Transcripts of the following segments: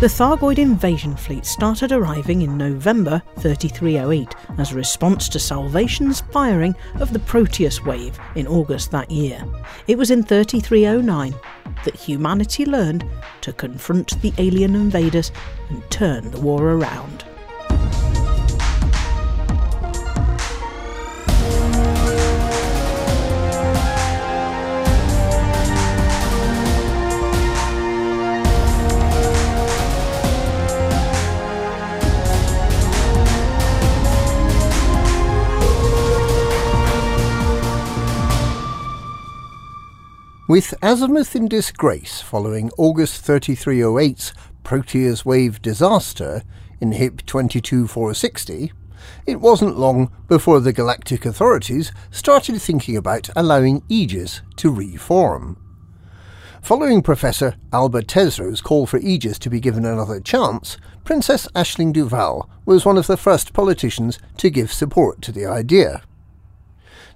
The Thargoid invasion fleet started arriving in November 3308 as a response to Salvation's firing of the Proteus wave in August that year. It was in 3309 that humanity learned to confront the alien invaders and turn the war around. With Azimuth in disgrace following August 3308's Proteus wave disaster in HIP 22460, it wasn't long before the galactic authorities started thinking about allowing Aegis to reform. Following Professor Albert Tesreau's call for Aegis to be given another chance, Princess Ashling Duval was one of the first politicians to give support to the idea.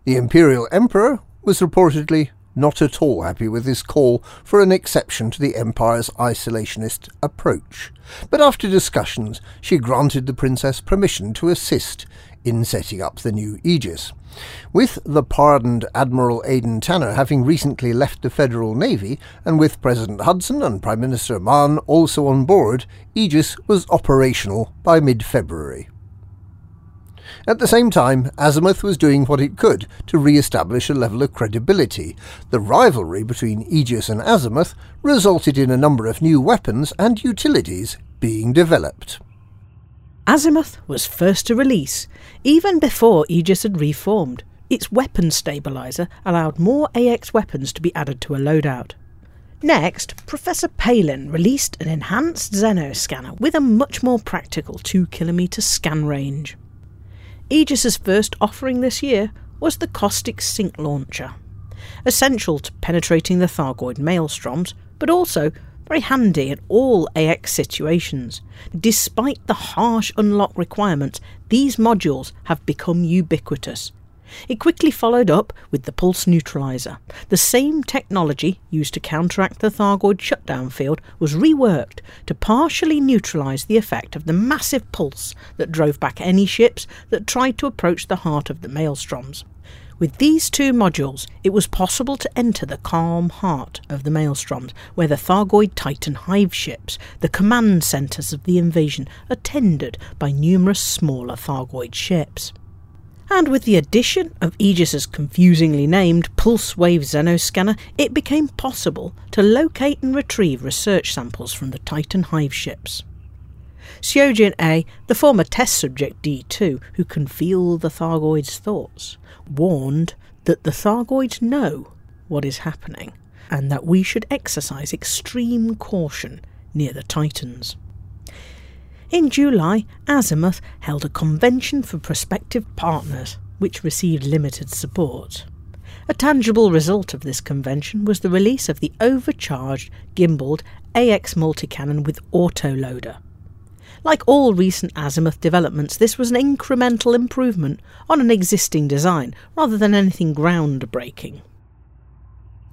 The Imperial Emperor was reportedly not at all happy with this call for an exception to the Empire's isolationist approach, but after discussions she granted the Princess permission to assist in setting up the new Aegis. With the pardoned Admiral Aden Tanner having recently left the Federal Navy, and with President Hudson and Prime Minister Mahon also on board, Aegis was operational by mid-February. At the same time, Azimuth was doing what it could to re-establish a level of credibility. The rivalry between Aegis and Azimuth resulted in a number of new weapons and utilities being developed. Azimuth was first to release, even before Aegis had reformed. Its weapon stabilizer allowed more AX weapons to be added to a loadout. Next, Professor Palin released an enhanced Xenoscanner with a much more practical 2 km scan range. Aegis's first offering this year was the Caustic Sink Launcher, essential to penetrating the Thargoid maelstroms, but also very handy in all AX situations. Despite the harsh unlock requirements, these modules have become ubiquitous, it quickly followed up with the pulse neutralizer. The same technology used to counteract the Thargoid shutdown field was reworked to partially neutralize the effect of the massive pulse that drove back any ships that tried to approach the heart of the maelstroms. With these two modules, it was possible to enter the calm heart of the maelstroms, where the Thargoid Titan hive ships, the command centres of the invasion, are tended by numerous smaller Thargoid ships and with the addition of Aegis's confusingly named Pulse Wave Xenoscanner, it became possible to locate and retrieve research samples from the Titan hive ships. Seo Jin-ae, the former test subject D2, who can feel the Thargoid's thoughts, warned that the Thargoids know what is happening and that we should exercise extreme caution near the Titans. In July, Azimuth held a convention for prospective partners, which received limited support. A tangible result of this convention was the release of the overcharged, gimbaled AX multi-cannon with autoloader. Like all recent Azimuth developments, this was an incremental improvement on an existing design, rather than anything groundbreaking.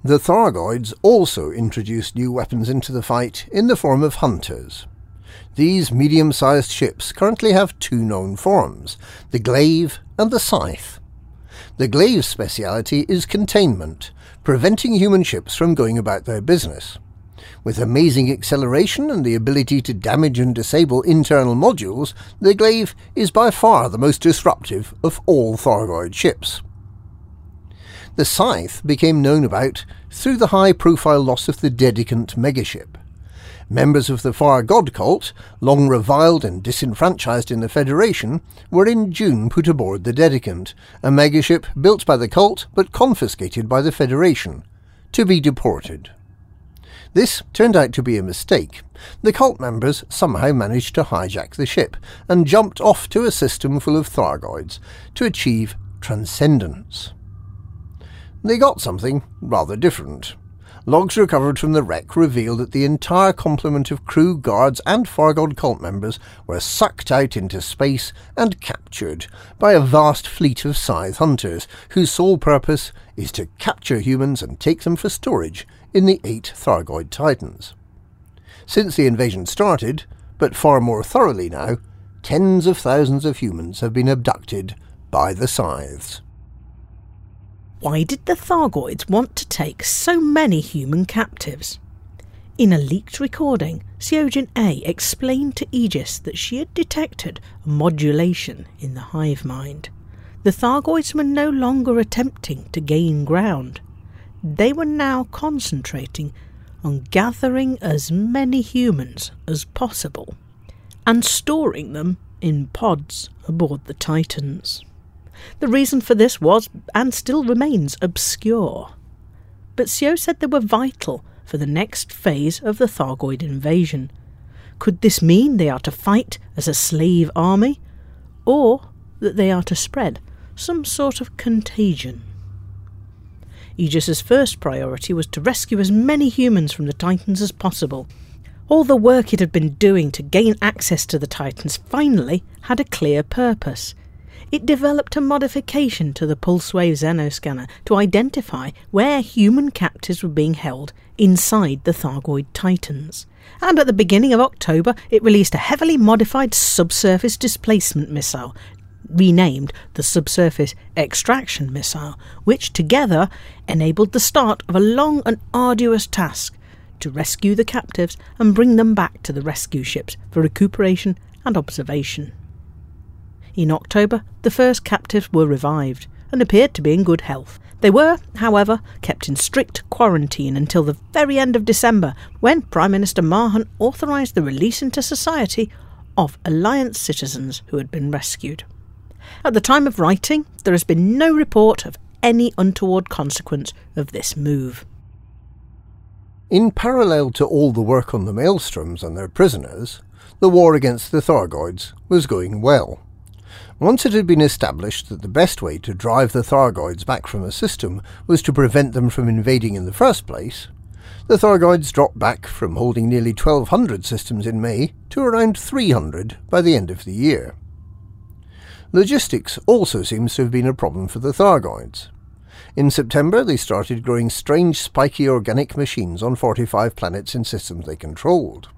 The Thargoids also introduced new weapons into the fight in the form of hunters. These medium-sized ships currently have two known forms, the glaive and the scythe. The glaive's speciality is containment, preventing human ships from going about their business. With amazing acceleration and the ability to damage and disable internal modules, the glaive is by far the most disruptive of all Thargoid ships. The Scythe became known about through the high-profile loss of the Dedicant megaship. Members of the Far God cult, long reviled and disenfranchised in the Federation, were in June put aboard the Dedicant, a megaship built by the cult but confiscated by the Federation, to be deported. This turned out to be a mistake. The cult members somehow managed to hijack the ship and jumped off to a system full of Thargoids to achieve transcendence. They got something rather different. Logs recovered from the wreck reveal that the entire complement of crew, guards, and Far God cult members were sucked out into space and captured by a vast fleet of scythe hunters, whose sole purpose is to capture humans and take them for storage in the eight Thargoid Titans. Since the invasion started, but far more thoroughly now, tens of thousands of humans have been abducted by the scythes. Why did the Thargoids want to take so many human captives? In a leaked recording, Seo Jin-ae explained to Aegis that she had detected a modulation in the hive mind. The Thargoids were no longer attempting to gain ground. They were now concentrating on gathering as many humans as possible and storing them in pods aboard the Titans. The reason for this was, and still remains, obscure. But Seo said they were vital for the next phase of the Thargoid invasion. Could this mean they are to fight as a slave army, or that they are to spread some sort of contagion? Aegis's first priority was to rescue as many humans from the Titans as possible. All the work it had been doing to gain access to the Titans finally had a clear purpose it developed a modification to the Pulsewave Xenoscanner to identify where human captives were being held inside the Thargoid Titans. And at the beginning of October, it released a heavily modified subsurface displacement missile, renamed the Subsurface Extraction Missile, which together enabled the start of a long and arduous task to rescue the captives and bring them back to the rescue ships for recuperation and observation. In October, the first captives were revived and appeared to be in good health. They were, however, kept in strict quarantine until the very end of December, when Prime Minister Mahon authorised the release into society of Alliance citizens who had been rescued. At the time of writing, there has been no report of any untoward consequence of this move. In parallel to all the work on the Maelstroms and their prisoners, the war against the Thargoids was going well. Once it had been established that the best way to drive the Thargoids back from a system was to prevent them from invading in the first place, the Thargoids dropped back from holding nearly 1,200 systems in May to around 300 by the end of the year. Logistics also seems to have been a problem for the Thargoids. In September, they started growing strange spiky organic machines on 45 planets in systems they controlled.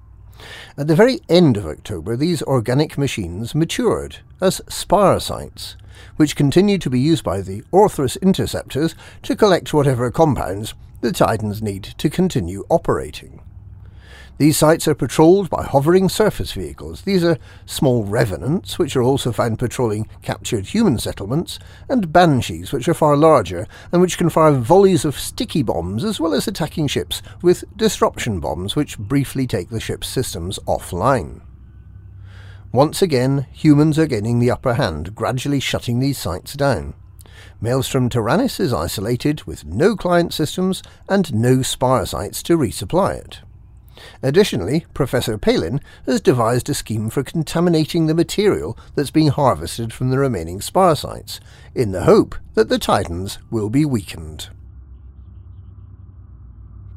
At the very end of October, these organic machines matured as spire sites, which continued to be used by the Orthrus interceptors to collect whatever compounds the Titans need to continue operating. These sites are patrolled by hovering surface vehicles. These are small revenants, which are also found patrolling captured human settlements, and banshees, which are far larger and which can fire volleys of sticky bombs as well as attacking ships with disruption bombs, which briefly take the ship's systems offline. Once again, humans are gaining the upper hand, gradually shutting these sites down. Maelstrom Taranis is isolated with no client systems and no spire sites to resupply it. Additionally, Professor Palin has devised a scheme for contaminating the material that's being harvested from the remaining spire sites, in the hope that the Titans will be weakened.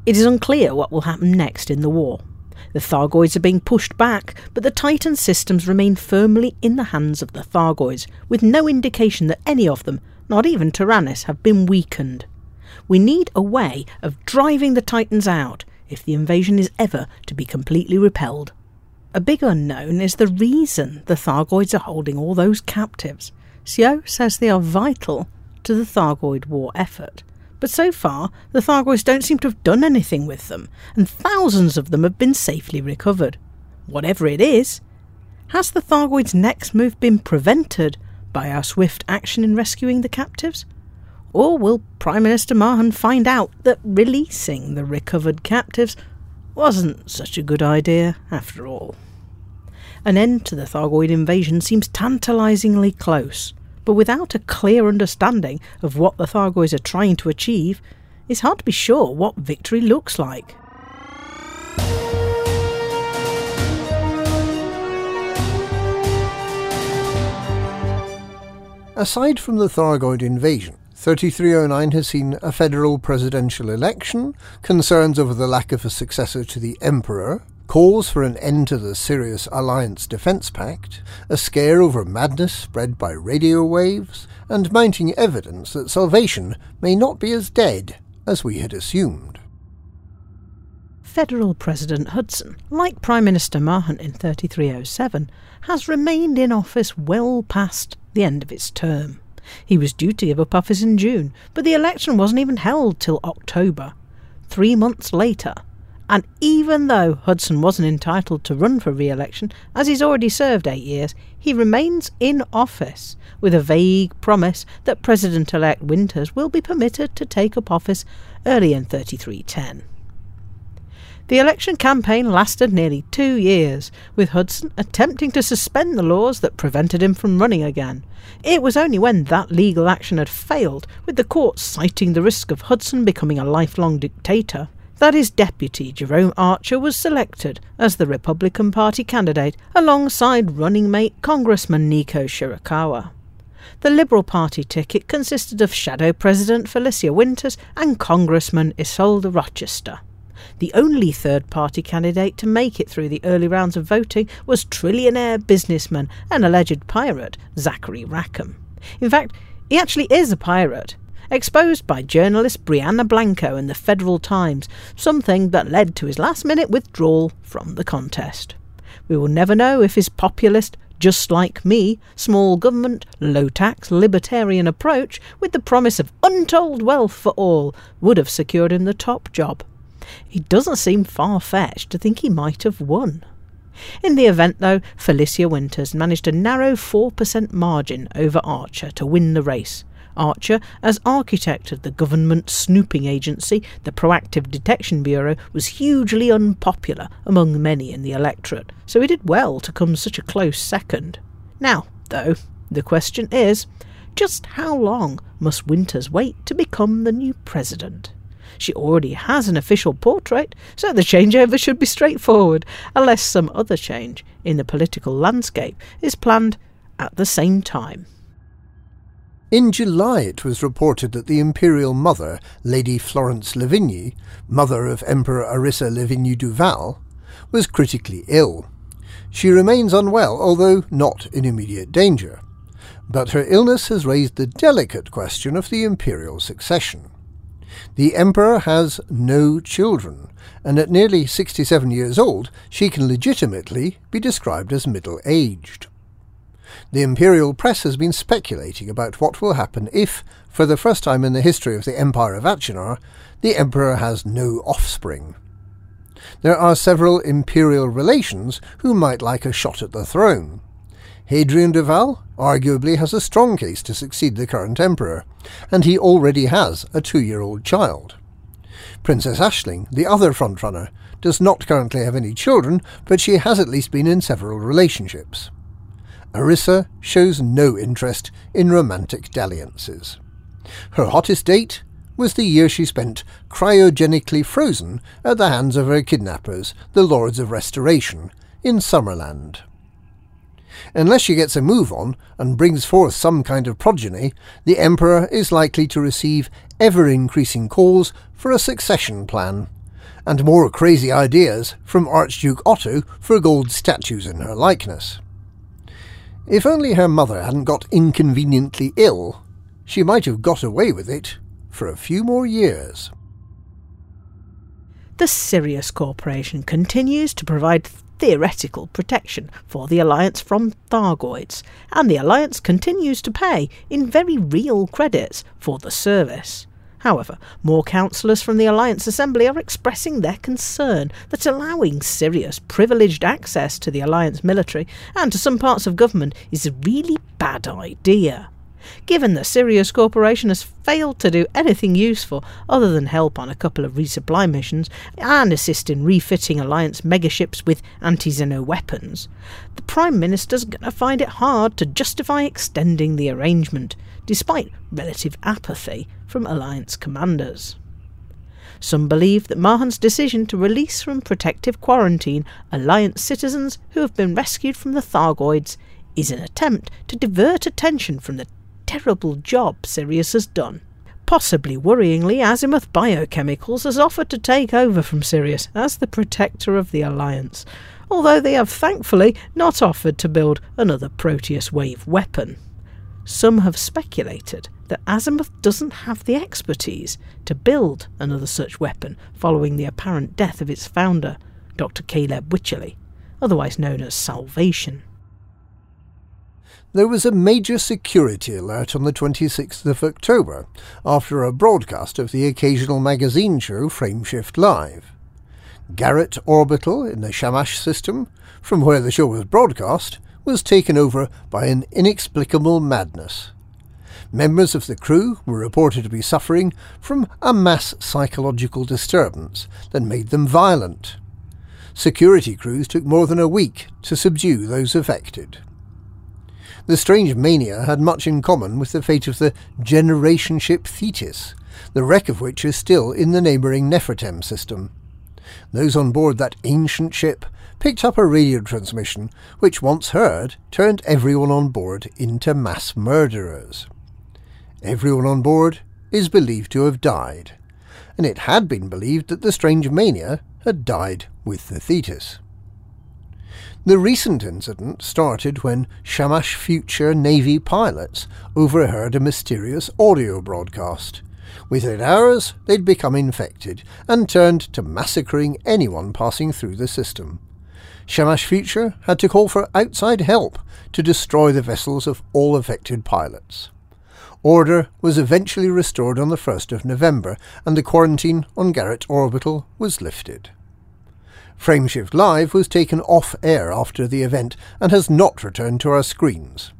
It is unclear what will happen next in the war. The Thargoids are being pushed back, but the Titan systems remain firmly in the hands of the Thargoids, with no indication that any of them, not even Taranis, have been weakened. We need a way of driving the Titans out if the invasion is ever to be completely repelled. A big unknown is the reason the Thargoids are holding all those captives. Seo says they are vital to the Thargoid war effort. But so far, the Thargoids don't seem to have done anything with them, and thousands of them have been safely recovered. Whatever it is, has the Thargoids' next move been prevented by our swift action in rescuing the captives? Or will Prime Minister Mahon find out that releasing the recovered captives wasn't such a good idea after all? An end to the Thargoid invasion seems tantalisingly close, but without a clear understanding of what the Thargoids are trying to achieve, it's hard to be sure what victory looks like. Aside from the Thargoid invasion, 3309 has seen a federal presidential election, concerns over the lack of a successor to the Emperor, calls for an end to the Sirius Alliance Defence Pact, a scare over madness spread by radio waves, and mounting evidence that salvation may not be as dead as we had assumed. Federal President Hudson, like Prime Minister Mahon in 3307, has remained in office well past the end of his term. He was due to give up office in June, but the election wasn't even held till October, three months later. And even though Hudson wasn't entitled to run for re election, as he's already served eight years, he remains in office with a vague promise that President elect Winters will be permitted to take up office early in 3310. The election campaign lasted nearly two years, with Hudson attempting to suspend the laws that prevented him from running again. It was only when that legal action had failed, with the courts citing the risk of Hudson becoming a lifelong dictator, that his deputy, Jerome Archer, was selected as the Republican Party candidate alongside running mate Congressman Nico Shirakawa. The Liberal Party ticket consisted of Shadow President Felicia Winters and Congressman Isolde Rochester. The only third party candidate to make it through the early rounds of voting was trillionaire businessman and alleged pirate Zachary Rackham. In fact, he actually is a pirate, exposed by journalist Brianna Blanco in the Federal Times, something that led to his last minute withdrawal from the contest. We will never know if his populist, just like me, small government, low tax, libertarian approach, with the promise of untold wealth for all, would have secured him the top job. It doesn't seem far fetched to think he might have won. In the event, though, Felicia Winters managed a narrow 4% margin over Archer to win the race. Archer, as architect of the government snooping agency, the Proactive Detection Bureau, was hugely unpopular among many in the electorate, so he did well to come such a close second. Now, though, the question is just how long must Winters wait to become the new president? She already has an official portrait, so the changeover should be straightforward, unless some other change in the political landscape is planned at the same time. In July, it was reported that the imperial mother, Lady Florence Lavigny, mother of Emperor Arissa Lavigny Duval, was critically ill. She remains unwell, although not in immediate danger. But her illness has raised the delicate question of the imperial succession. The emperor has no children, and at nearly 67 years old, she can legitimately be described as middle aged. The imperial press has been speculating about what will happen if, for the first time in the history of the Empire of Achenar, the emperor has no offspring. There are several imperial relations who might like a shot at the throne. Hadrian Duval arguably has a strong case to succeed the current emperor, and he already has a two-year-old child. Princess Ashling, the other frontrunner, does not currently have any children, but she has at least been in several relationships. Arissa shows no interest in romantic dalliances. Her hottest date was the year she spent cryogenically frozen at the hands of her kidnappers, the Lords of Restoration, in Summerland. Unless she gets a move on and brings forth some kind of progeny, the Emperor is likely to receive ever increasing calls for a succession plan, and more crazy ideas from Archduke Otto for gold statues in her likeness. If only her mother hadn't got inconveniently ill, she might have got away with it for a few more years. The Sirius Corporation continues to provide theoretical protection for the Alliance from Thargoids, and the Alliance continues to pay in very real credits for the service. However, more councillors from the Alliance Assembly are expressing their concern that allowing Sirius privileged access to the Alliance military and to some parts of government is a really bad idea. Given that Sirius Corporation has failed to do anything useful other than help on a couple of resupply missions and assist in refitting Alliance megaships with anti Xeno weapons, the Prime Minister's going to find it hard to justify extending the arrangement, despite relative apathy from Alliance commanders. Some believe that Mahon's decision to release from protective quarantine Alliance citizens who have been rescued from the Thargoids is an attempt to divert attention from the terrible job Sirius has done. Possibly worryingly, Azimuth Biochemicals has offered to take over from Sirius as the protector of the Alliance, although they have thankfully not offered to build another Proteus wave weapon. Some have speculated that Azimuth doesn't have the expertise to build another such weapon following the apparent death of its founder, Dr. Caleb Wycherley, otherwise known as Salvation. There was a major security alert on the 26th of October after a broadcast of the occasional magazine show Frameshift Live. Garrett Orbital in the Shamash system, from where the show was broadcast, was taken over by an inexplicable madness. Members of the crew were reported to be suffering from a mass psychological disturbance that made them violent. Security crews took more than a week to subdue those affected. The strange mania had much in common with the fate of the generation ship Thetis, the wreck of which is still in the neighbouring Nefertem system. Those on board that ancient ship picked up a radio transmission which, once heard, turned everyone on board into mass murderers. Everyone on board is believed to have died, and it had been believed that the strange mania had died with the Thetis. The recent incident started when Shamash future Navy pilots overheard a mysterious audio broadcast. Within hours, they'd become infected and turned to massacring anyone passing through the system. Shamash Future had to call for outside help to destroy the vessels of all affected pilots. Order was eventually restored on the 1st of November, and the quarantine on Garrett Orbital was lifted. Frameshift Live was taken off air after the event and has not returned to our screens.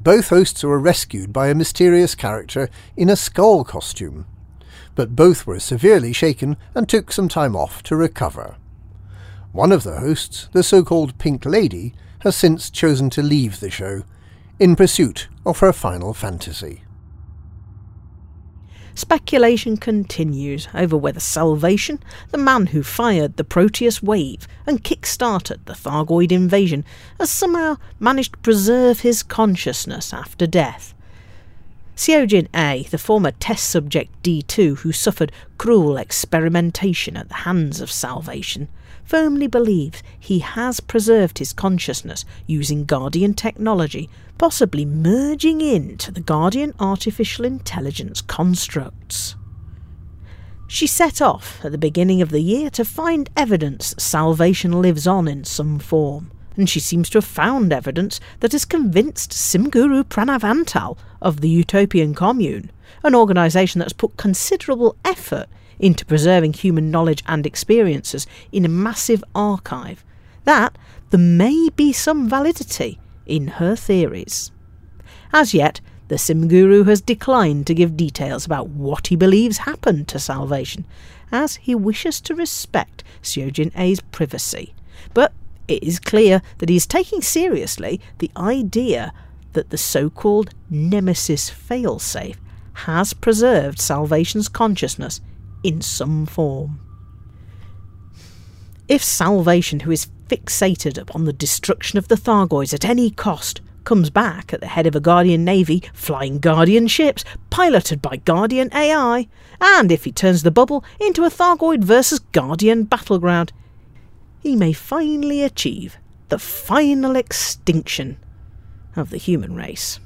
Both hosts were rescued by a mysterious character in a skull costume, but both were severely shaken and took some time off to recover. One of the hosts, the so called Pink Lady, has since chosen to leave the show in pursuit of her final fantasy. Speculation continues over whether Salvation, the man who fired the Proteus wave and kick-started the Thargoid invasion, has somehow managed to preserve his consciousness after death. Seo Jin-ae, the former test subject D2 who suffered cruel experimentation at the hands of Salvation, firmly believes he has preserved his consciousness using Guardian technology, possibly merging into the Guardian artificial intelligence constructs. She set off at the beginning of the year to find evidence salvation lives on in some form, and she seems to have found evidence that has convinced Simguru Pranav Antal of the Utopian Commune, an organisation that has put considerable effort into preserving human knowledge and experiences in a massive archive, that there may be some validity in her theories. As yet, the Simguru has declined to give details about what he believes happened to Salvation, as he wishes to respect Seo Jin-ae's privacy. But it is clear that he is taking seriously the idea that the so called Nemesis failsafe has preserved Salvation's consciousness in some form. If Salvation, who is fixated upon the destruction of the Thargoids at any cost, comes back at the head of a Guardian navy, flying Guardian ships, piloted by Guardian AI, and if he turns the bubble into a Thargoid versus Guardian battleground, he may finally achieve the final extinction of the human race.